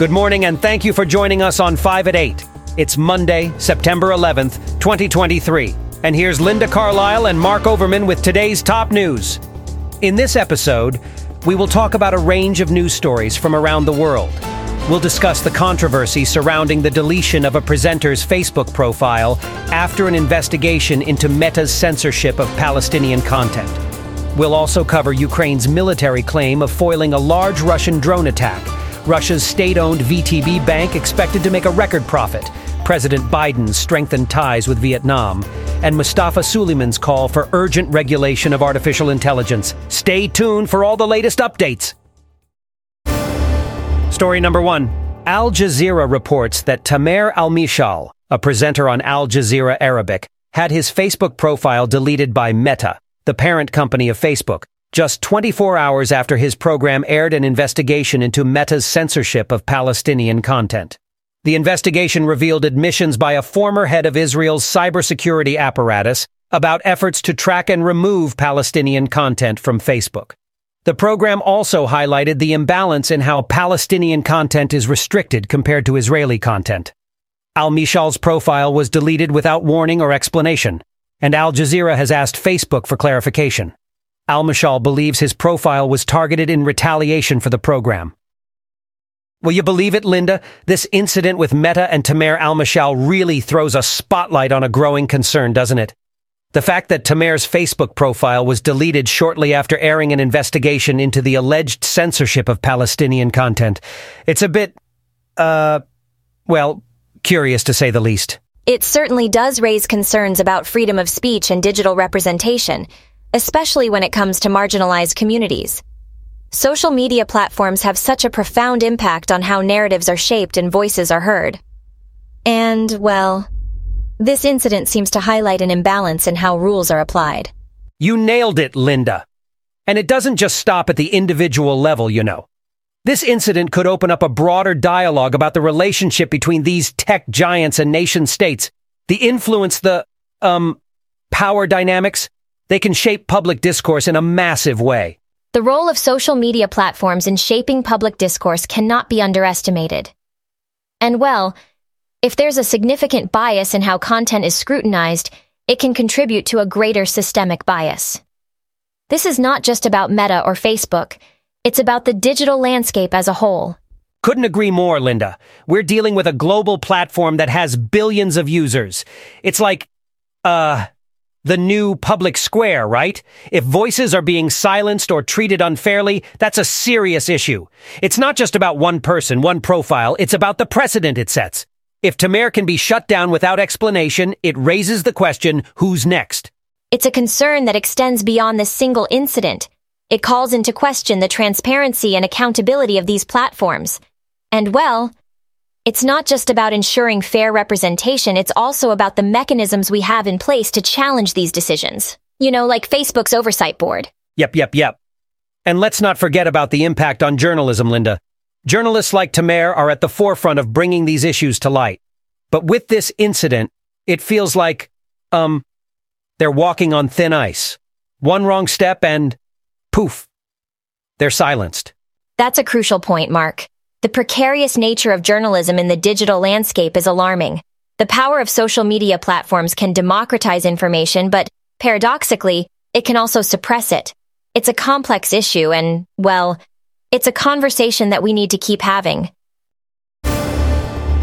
Good morning and thank you for joining us on 5 at 8. It's Monday, September 11th, 2023. And here's Linda Carlisle and Mark Overman with today's top news. In this episode, we will talk about a range of news stories from around the world. We'll discuss the controversy surrounding the deletion of a presenter's Facebook profile after an investigation into Meta's censorship of Palestinian content. We'll also cover Ukraine's military claim of foiling a large Russian drone attack Russia's state owned VTB bank expected to make a record profit. President Biden's strengthened ties with Vietnam. And Mustafa Suleyman's call for urgent regulation of artificial intelligence. Stay tuned for all the latest updates. Story number one Al Jazeera reports that Tamer Al Mishal, a presenter on Al Jazeera Arabic, had his Facebook profile deleted by Meta, the parent company of Facebook, just 24 hours after his program aired an investigation into Meta's censorship of Palestinian content. The investigation revealed admissions by a former head of Israel's cybersecurity apparatus about efforts to track and remove Palestinian content from Facebook. The program also highlighted the imbalance in how Palestinian content is restricted compared to Israeli content. Al Mishal's profile was deleted without warning or explanation, and Al Jazeera has asked Facebook for clarification. Al-Mashal believes his profile was targeted in retaliation for the program. Will you believe it, Linda? This incident with Meta and Tamer Al-Mashal really throws a spotlight on a growing concern, doesn't it? The fact that Tamer's Facebook profile was deleted shortly after airing an investigation into the alleged censorship of Palestinian content. It's a bit, uh, well, curious to say the least. It certainly does raise concerns about freedom of speech and digital representation, especially when it comes to marginalized communities. Social media platforms have such a profound impact on how narratives are shaped and voices are heard. And, well, this incident seems to highlight an imbalance in how rules are applied. You nailed it, Linda. And it doesn't just stop at the individual level, you know. This incident could open up a broader dialogue about the relationship between these tech giants and nation states, the influence, the, um, power dynamics, they can shape public discourse in a massive way. The role of social media platforms in shaping public discourse cannot be underestimated. And well, if there's a significant bias in how content is scrutinized, it can contribute to a greater systemic bias. This is not just about Meta or Facebook, it's about the digital landscape as a whole. Couldn't agree more, Linda. We're dealing with a global platform that has billions of users. It's like, uh, the new public square, right? If voices are being silenced or treated unfairly, that's a serious issue. It's not just about one person, one profile, it's about the precedent it sets. If Tamer can be shut down without explanation, it raises the question, who's next? It's a concern that extends beyond this single incident. It calls into question the transparency and accountability of these platforms. And well, it's not just about ensuring fair representation, it's also about the mechanisms we have in place to challenge these decisions. You know, like Facebook's oversight board. Yep, yep, yep. And let's not forget about the impact on journalism, Linda. Journalists like Tamer are at the forefront of bringing these issues to light. But with this incident, it feels like, um, they're walking on thin ice. One wrong step and poof, they're silenced. That's a crucial point, Mark. The precarious nature of journalism in the digital landscape is alarming. The power of social media platforms can democratize information, but paradoxically, it can also suppress it. It's a complex issue and, well, it's a conversation that we need to keep having.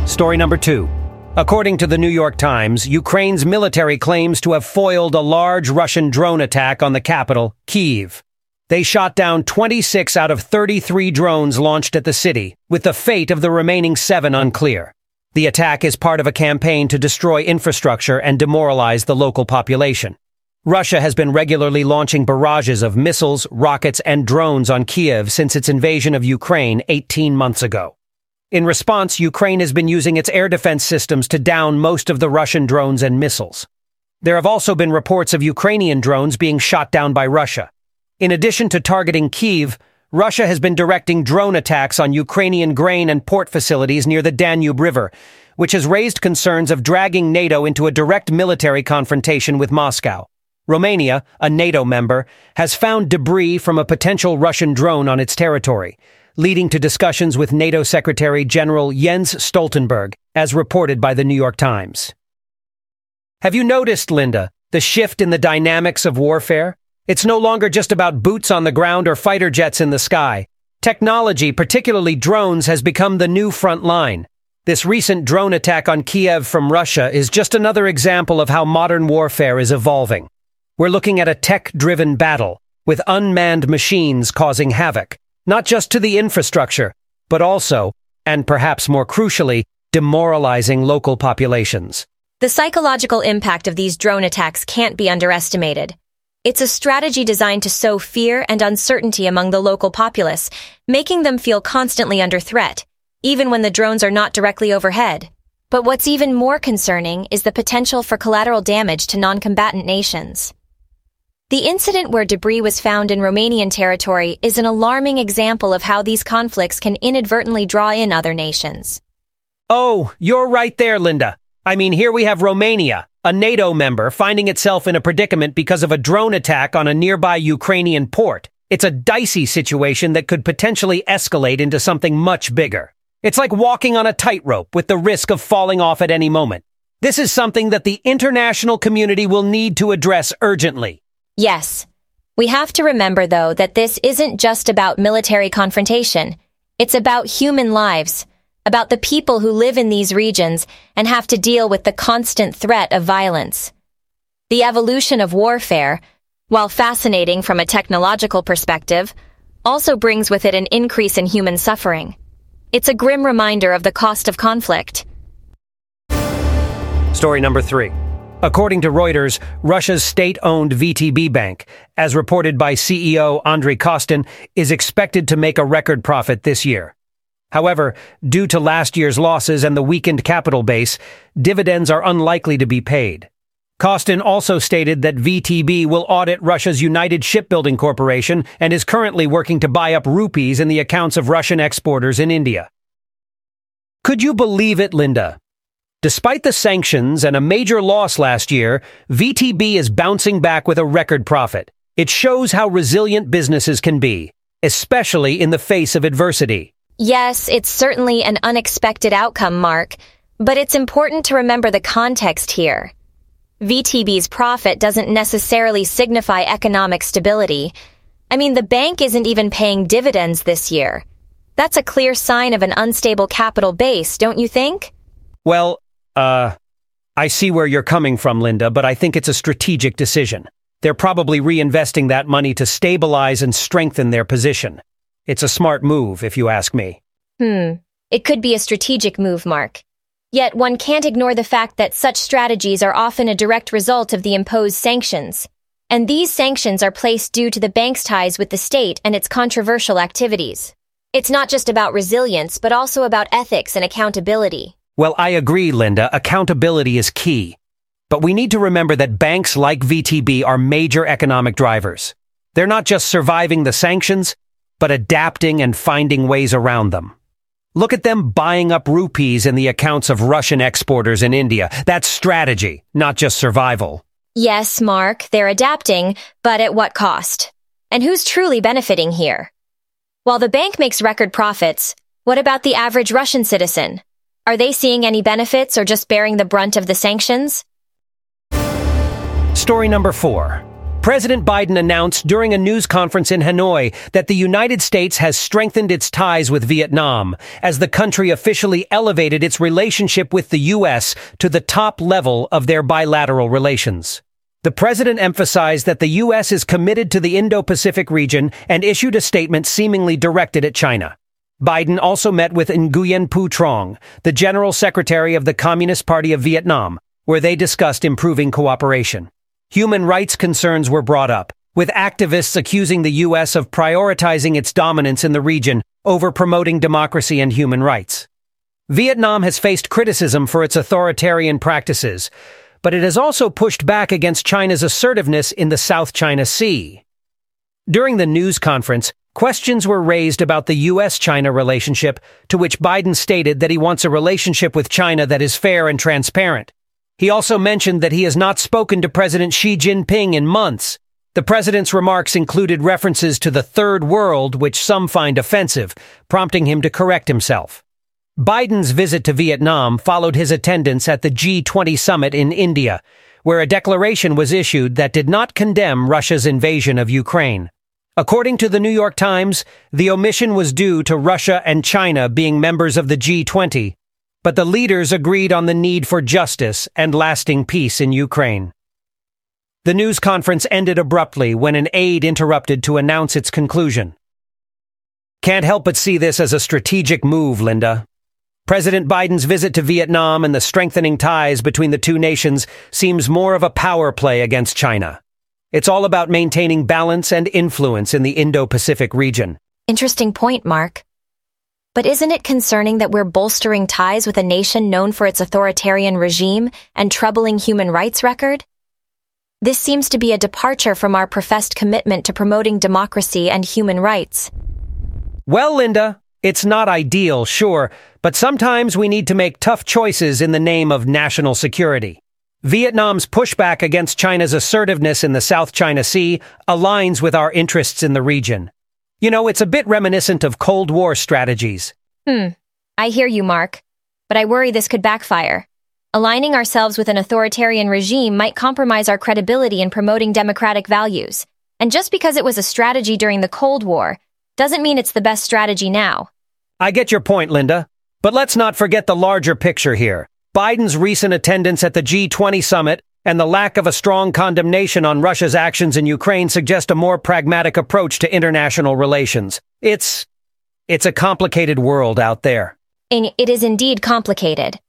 Story number two. According to the New York Times, Ukraine's military claims to have foiled a large Russian drone attack on the capital, Kyiv. They shot down 26 out of 33 drones launched at the city, with the fate of the remaining seven unclear. The attack is part of a campaign to destroy infrastructure and demoralize the local population. Russia has been regularly launching barrages of missiles, rockets, and drones on Kiev since its invasion of Ukraine 18 months ago. In response, Ukraine has been using its air defense systems to down most of the Russian drones and missiles. There have also been reports of Ukrainian drones being shot down by Russia. In addition to targeting Kiev, Russia has been directing drone attacks on Ukrainian grain and port facilities near the Danube River, which has raised concerns of dragging NATO into a direct military confrontation with Moscow. Romania, a NATO member, has found debris from a potential Russian drone on its territory. leading to discussions with NATO Secretary General Jens Stoltenberg, as reported by the New York Times. Have you noticed, Linda, the shift in the dynamics of warfare? It's no longer just about boots on the ground or fighter jets in the sky. Technology, particularly drones, has become the new front line. This recent drone attack on Kiev from Russia is just another example of how modern warfare is evolving. We're looking at a tech-driven battle, with unmanned machines causing havoc, not just to the infrastructure, but also, and perhaps more crucially, demoralizing local populations. The psychological impact of these drone attacks can't be underestimated. It's a strategy designed to sow fear and uncertainty among the local populace, making them feel constantly under threat, even when the drones are not directly overhead. But what's even more concerning is the potential for collateral damage to non-combatant nations. The incident where debris was found in Romanian territory is an alarming example of how these conflicts can inadvertently draw in other nations. Oh, you're right there, Linda. I mean, here we have Romania, a NATO member, finding itself in a predicament because of a drone attack on a nearby Ukrainian port. It's a dicey situation that could potentially escalate into something much bigger. It's like walking on a tightrope with the risk of falling off at any moment. This is something that the international community will need to address urgently. Yes. We have to remember, though, that this isn't just about military confrontation. It's about human lives about the people who live in these regions and have to deal with the constant threat of violence. The evolution of warfare, while fascinating from a technological perspective, also brings with it an increase in human suffering. It's a grim reminder of the cost of conflict. Story number three. According to Reuters, Russia's state-owned VTB Bank, as reported by CEO Andrei Kostin, is expected to make a record profit this year. However, due to last year's losses and the weakened capital base, dividends are unlikely to be paid. Kostin also stated that VTB will audit Russia's United Shipbuilding Corporation and is currently working to buy up rupees in the accounts of Russian exporters in India. Could you believe it, Linda? Despite the sanctions and a major loss last year, VTB is bouncing back with a record profit. It shows how resilient businesses can be, especially in the face of adversity. Yes, it's certainly an unexpected outcome, Mark, but it's important to remember the context here. VTB's profit doesn't necessarily signify economic stability. I mean, the bank isn't even paying dividends this year. That's a clear sign of an unstable capital base, don't you think? Well, uh, I see where you're coming from, Linda, but I think it's a strategic decision. They're probably reinvesting that money to stabilize and strengthen their position. It's a smart move, if you ask me. Hmm. It could be a strategic move, Mark. Yet one can't ignore the fact that such strategies are often a direct result of the imposed sanctions. And these sanctions are placed due to the bank's ties with the state and its controversial activities. It's not just about resilience, but also about ethics and accountability. Well, I agree, Linda. Accountability is key. But we need to remember that banks like VTB are major economic drivers. They're not just surviving the sanctions, but adapting and finding ways around them. Look at them buying up rupees in the accounts of Russian exporters in India. That's strategy, not just survival. Yes, Mark, they're adapting, but at what cost? And who's truly benefiting here? While the bank makes record profits, what about the average Russian citizen? Are they seeing any benefits or just bearing the brunt of the sanctions? Story number four. President Biden announced during a news conference in Hanoi that the United States has strengthened its ties with Vietnam as the country officially elevated its relationship with the U.S. to the top level of their bilateral relations. The president emphasized that the U.S. is committed to the Indo-Pacific region and issued a statement seemingly directed at China. Biden also met with Nguyen Phu Trong, the General Secretary of the Communist Party of Vietnam, where they discussed improving cooperation. Human rights concerns were brought up, with activists accusing the U.S. of prioritizing its dominance in the region over promoting democracy and human rights. Vietnam has faced criticism for its authoritarian practices, but it has also pushed back against China's assertiveness in the South China Sea. During the news conference, questions were raised about the U.S.-China relationship, to which Biden stated that he wants a relationship with China that is fair and transparent. He also mentioned that he has not spoken to President Xi Jinping in months. The president's remarks included references to the third world, which some find offensive, prompting him to correct himself. Biden's visit to Vietnam followed his attendance at the G20 summit in India, where a declaration was issued that did not condemn Russia's invasion of Ukraine. According to the New York Times, the omission was due to Russia and China being members of the G20, but the leaders agreed on the need for justice and lasting peace in Ukraine. The news conference ended abruptly when an aide interrupted to announce its conclusion. Can't help but see this as a strategic move, Linda. President Biden's visit to Vietnam and the strengthening ties between the two nations seems more of a power play against China. It's all about maintaining balance and influence in the Indo-Pacific region. Interesting point, Mark. But isn't it concerning that we're bolstering ties with a nation known for its authoritarian regime and troubling human rights record? This seems to be a departure from our professed commitment to promoting democracy and human rights. Well, Linda, it's not ideal, sure, but sometimes we need to make tough choices in the name of national security. Vietnam's pushback against China's assertiveness in the South China Sea aligns with our interests in the region. You know, it's a bit reminiscent of Cold War strategies. Hmm. I hear you, Mark. But I worry this could backfire. Aligning ourselves with an authoritarian regime might compromise our credibility in promoting democratic values. And just because it was a strategy during the Cold War doesn't mean it's the best strategy now. I get your point, Linda. But let's not forget the larger picture here. Biden's recent attendance at the G20 summit and the lack of a strong condemnation on Russia's actions in Ukraine suggest a more pragmatic approach to international relations. It's, it's a complicated world out there. And it is indeed complicated.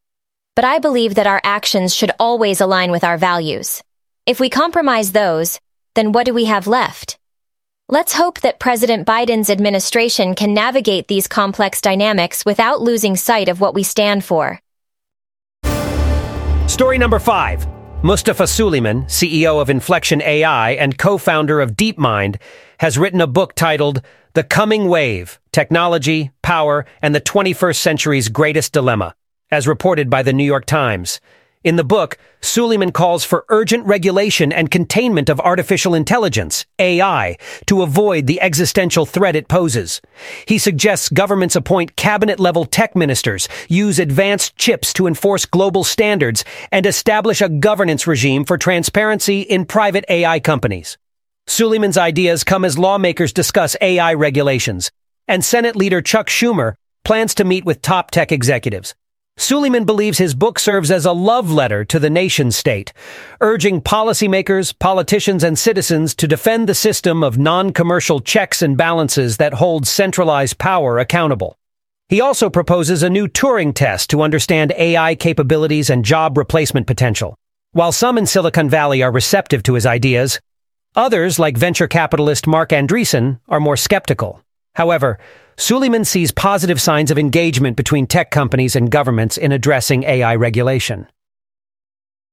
But I believe that our actions should always align with our values. If we compromise those, then what do we have left? Let's hope that President Biden's administration can navigate these complex dynamics without losing sight of what we stand for. Story number five. Mustafa Suleyman, CEO of Inflection AI and co-founder of DeepMind, has written a book titled The Coming Wave, Technology, Power, and the 21st Century's Greatest Dilemma, as reported by the New York Times. In the book, Suleyman calls for urgent regulation and containment of artificial intelligence, AI, to avoid the existential threat it poses. He suggests governments appoint cabinet-level tech ministers, use advanced chips to enforce global standards, and establish a governance regime for transparency in private AI companies. Suleyman's ideas come as lawmakers discuss AI regulations, and Senate leader Chuck Schumer plans to meet with top tech executives. Suleyman believes his book serves as a love letter to the nation state, urging policymakers, politicians, and citizens to defend the system of non-commercial checks and balances that hold centralized power accountable. He also proposes a new Turing test to understand AI capabilities and job replacement potential. While some in Silicon Valley are receptive to his ideas, others, like venture capitalist Marc Andreessen, are more skeptical. However, Suleyman sees positive signs of engagement between tech companies and governments in addressing AI regulation.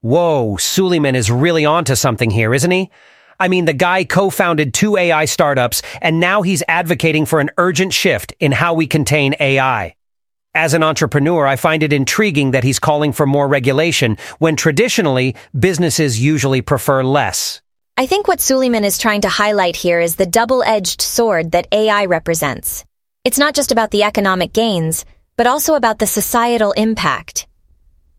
Whoa, Suleyman is really onto something here, isn't he? I mean, the guy co-founded two AI startups, and now he's advocating for an urgent shift in how we contain AI. As an entrepreneur, I find it intriguing that he's calling for more regulation when traditionally businesses usually prefer less. I think what Suleyman is trying to highlight here is the double-edged sword that AI represents. It's not just about the economic gains, but also about the societal impact.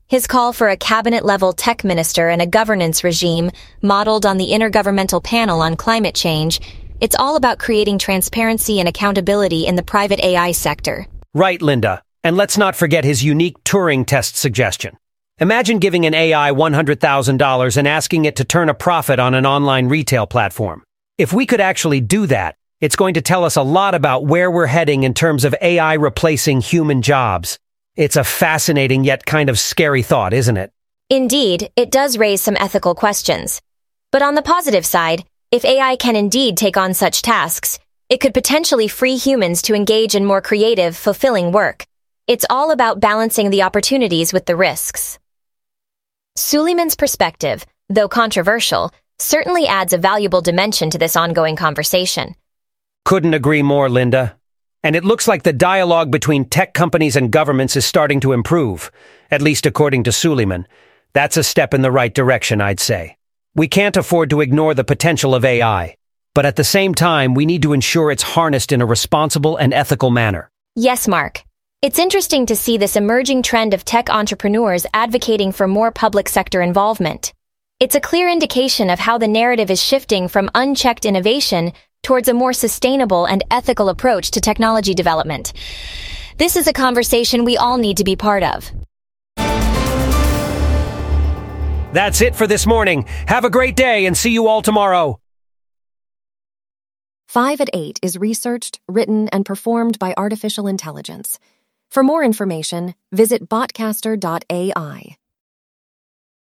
His call for a cabinet-level tech minister and a governance regime modeled on the Intergovernmental Panel on Climate Change, it's all about creating transparency and accountability in the private AI sector. Right, Linda. And let's not forget his unique Turing test suggestion. Imagine giving an AI $100,000 and asking it to turn a profit on an online retail platform. If we could actually do that, it's going to tell us a lot about where we're heading in terms of AI replacing human jobs. It's a fascinating yet kind of scary thought, isn't it? Indeed, it does raise some ethical questions. But on the positive side, if AI can indeed take on such tasks, it could potentially free humans to engage in more creative, fulfilling work. It's all about balancing the opportunities with the risks. Suleyman's perspective, though controversial, certainly adds a valuable dimension to this ongoing conversation. Couldn't agree more, Linda. And it looks like the dialogue between tech companies and governments is starting to improve, at least according to Suleyman. That's a step in the right direction, I'd say. We can't afford to ignore the potential of AI. But at the same time, we need to ensure it's harnessed in a responsible and ethical manner. Yes, Mark. It's interesting to see this emerging trend of tech entrepreneurs advocating for more public sector involvement. It's a clear indication of how the narrative is shifting from unchecked innovation towards a more sustainable and ethical approach to technology development. This is a conversation we all need to be part of. That's it for this morning. Have a great day and see you all tomorrow. 5 at 8 is researched, written, and performed by artificial intelligence. For more information, visit botcaster.ai.